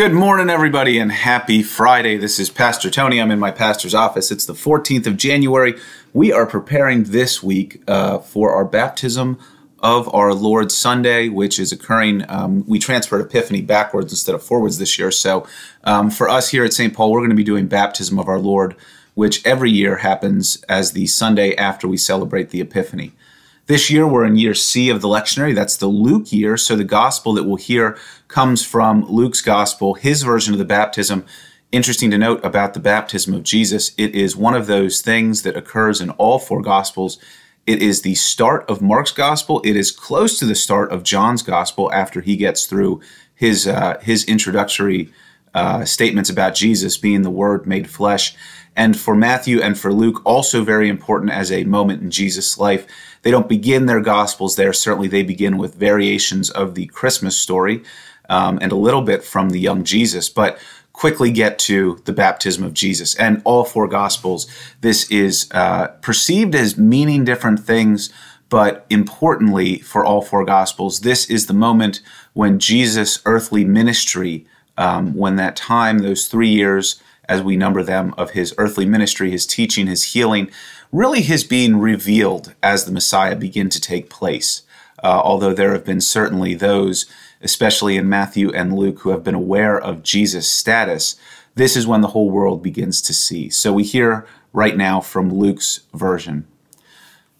Good morning, everybody, and happy Friday. This is Pastor Tony. I'm in my pastor's office. It's the 14th of January. We are preparing this week uh, for our baptism of our Lord Sunday, which is occurring. Um, we transferred Epiphany backwards instead of forwards this year. So, um, for us here at St. Paul, we're going to be doing baptism of our Lord, which every year happens as the Sunday after we celebrate the Epiphany. This year, we're in year C of the lectionary. That's the Luke year. So the gospel that we'll hear comes from Luke's gospel, his version of the baptism. Interesting to note about the baptism of Jesus, it is one of those things that occurs in all four gospels. It is the start of Mark's gospel. It is close to the start of John's gospel after he gets through his uh, his introductory uh, statements about Jesus being the Word made flesh. And for Matthew and for Luke, also very important as a moment in Jesus' life. They don't begin their gospels there. Certainly, they begin with variations of the Christmas story um, and a little bit from the young Jesus, but quickly get to the baptism of Jesus. And all four gospels, this is uh, perceived as meaning different things. But importantly, for all four Gospels, this is the moment when Jesus' earthly ministry, um, when that time, those three years, as we number them, of his earthly ministry, his teaching, his healing, really his being revealed as the Messiah begin to take place. Uh, although there have been certainly those, especially in Matthew and Luke, who have been aware of Jesus' status, this is when the whole world begins to see. So we hear right now from Luke's version.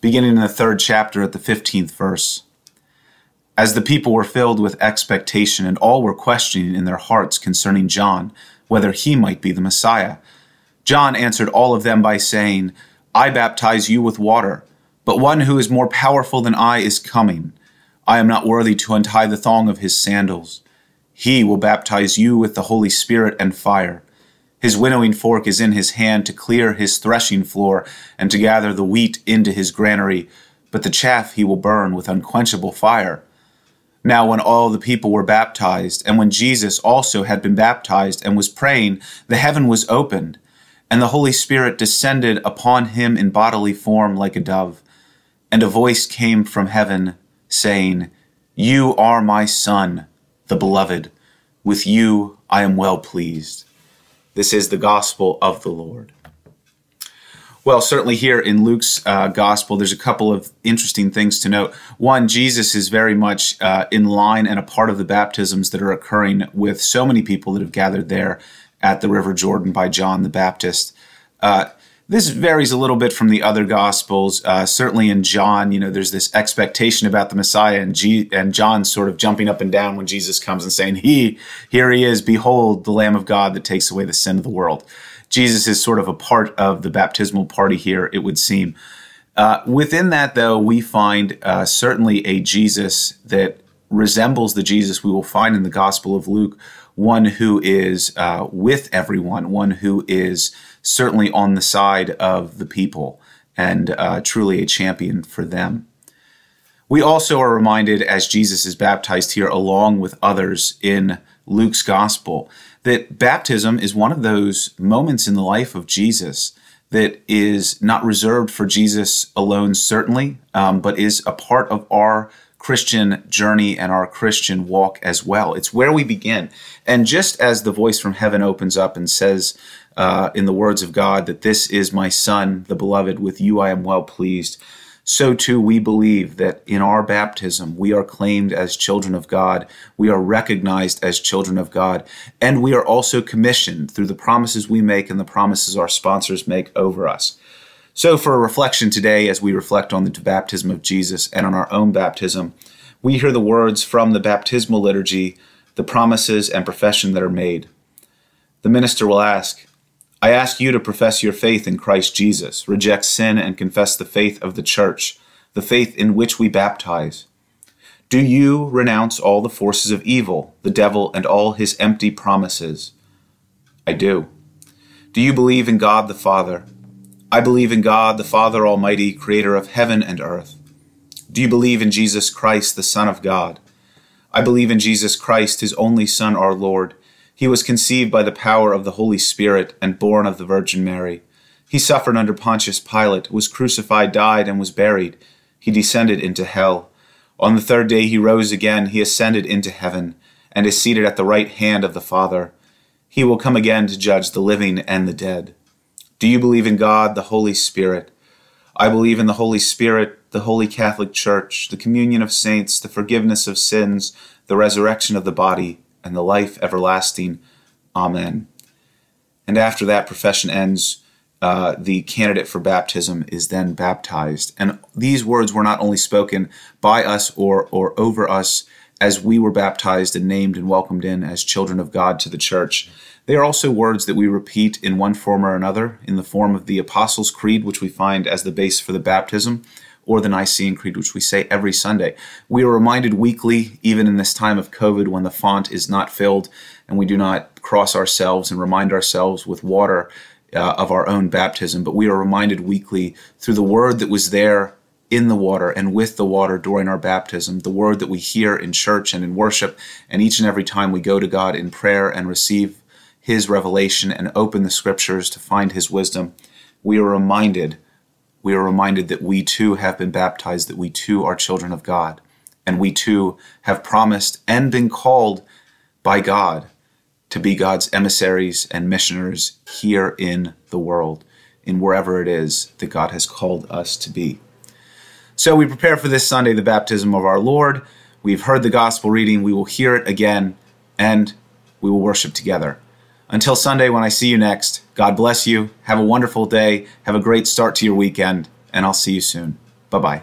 Beginning in the third chapter at the 15th verse. As the people were filled with expectation, and all were questioning in their hearts concerning John, whether he might be the Messiah, John answered all of them by saying, I baptize you with water, but one who is more powerful than I is coming. I am not worthy to untie the thong of his sandals. He will baptize you with the Holy Spirit and fire. His winnowing fork is in his hand to clear his threshing floor and to gather the wheat into his granary, but the chaff he will burn with unquenchable fire. Now, when all the people were baptized, and when Jesus also had been baptized and was praying, the heaven was opened and the Holy Spirit descended upon him in bodily form like a dove. And a voice came from heaven, saying, You are my Son, the Beloved. With you I am well pleased. This is the gospel of the Lord. Well, certainly here in Luke's uh, gospel, there's a couple of interesting things to note. One, Jesus is very much uh, in line and a part of the baptisms that are occurring with so many people that have gathered there at the River Jordan by John the Baptist. Uh, this varies a little bit from the other gospels. Uh, certainly in John, you know, there's this expectation about the Messiah, and, G- and John sort of jumping up and down when Jesus comes and saying, "He, here he is! Behold, the Lamb of God that takes away the sin of the world." Jesus is sort of a part of the baptismal party here, it would seem. Uh, within that, though, we find uh, certainly a Jesus that resembles the Jesus we will find in the Gospel of Luke, one who is uh, with everyone, one who is certainly on the side of the people and uh, truly a champion for them. We also are reminded as Jesus is baptized here, along with others in Luke's gospel, that baptism is one of those moments in the life of Jesus that is not reserved for Jesus alone, certainly, um, but is a part of our Christian journey and our Christian walk as well. It's where we begin. And just as the voice from heaven opens up and says, uh, in the words of God, that this is my Son, the beloved, with you I am well pleased, so too we believe that in our baptism we are claimed as children of God, we are recognized as children of God, and we are also commissioned through the promises we make and the promises our sponsors make over us. So, for a reflection today, as we reflect on the baptism of Jesus and on our own baptism, we hear the words from the baptismal liturgy, the promises and profession that are made. The minister will ask, I ask you to profess your faith in Christ Jesus, reject sin, and confess the faith of the church, the faith in which we baptize. Do you renounce all the forces of evil, the devil, and all his empty promises? I do. Do you believe in God the Father? I believe in God the Father Almighty, creator of heaven and earth. Do you believe in Jesus Christ, the Son of God? I believe in Jesus Christ, his only Son, our Lord he was conceived by the power of the Holy Spirit and born of the Virgin Mary. He suffered under Pontius Pilate, was crucified, died, and was buried. He descended into hell. On the third day he rose again, he ascended into heaven, and is seated at the right hand of the Father. He will come again to judge the living and the dead. Do you believe in God, the Holy Spirit? I believe in the Holy Spirit, the Holy Catholic Church, the communion of saints, the forgiveness of sins, the resurrection of the body, and the life everlasting. Amen. And after that profession ends, uh, the candidate for baptism is then baptized. And these words were not only spoken by us or, or over us as we were baptized and named and welcomed in as children of God to the church. They are also words that we repeat in one form or another in the form of the Apostles' Creed, which we find as the base for the baptism, or the Nicene Creed, which we say every Sunday. We are reminded weekly, even in this time of COVID when the font is not filled and we do not cross ourselves and remind ourselves with water uh, of our own baptism, but we are reminded weekly through the word that was there in the water and with the water during our baptism, the word that we hear in church and in worship, and each and every time we go to God in prayer and receive His revelation and open the scriptures to find His wisdom, we are reminded, we are reminded that we too have been baptized, that we too are children of God, and we too have promised and been called by God to be God's emissaries and missioners here in the world, in wherever it is that God has called us to be. So we prepare for this Sunday the baptism of our Lord. We've heard the gospel reading. We will hear it again and we will worship together. Until Sunday, when I see you next, God bless you. Have a wonderful day. Have a great start to your weekend, and I'll see you soon. Bye bye.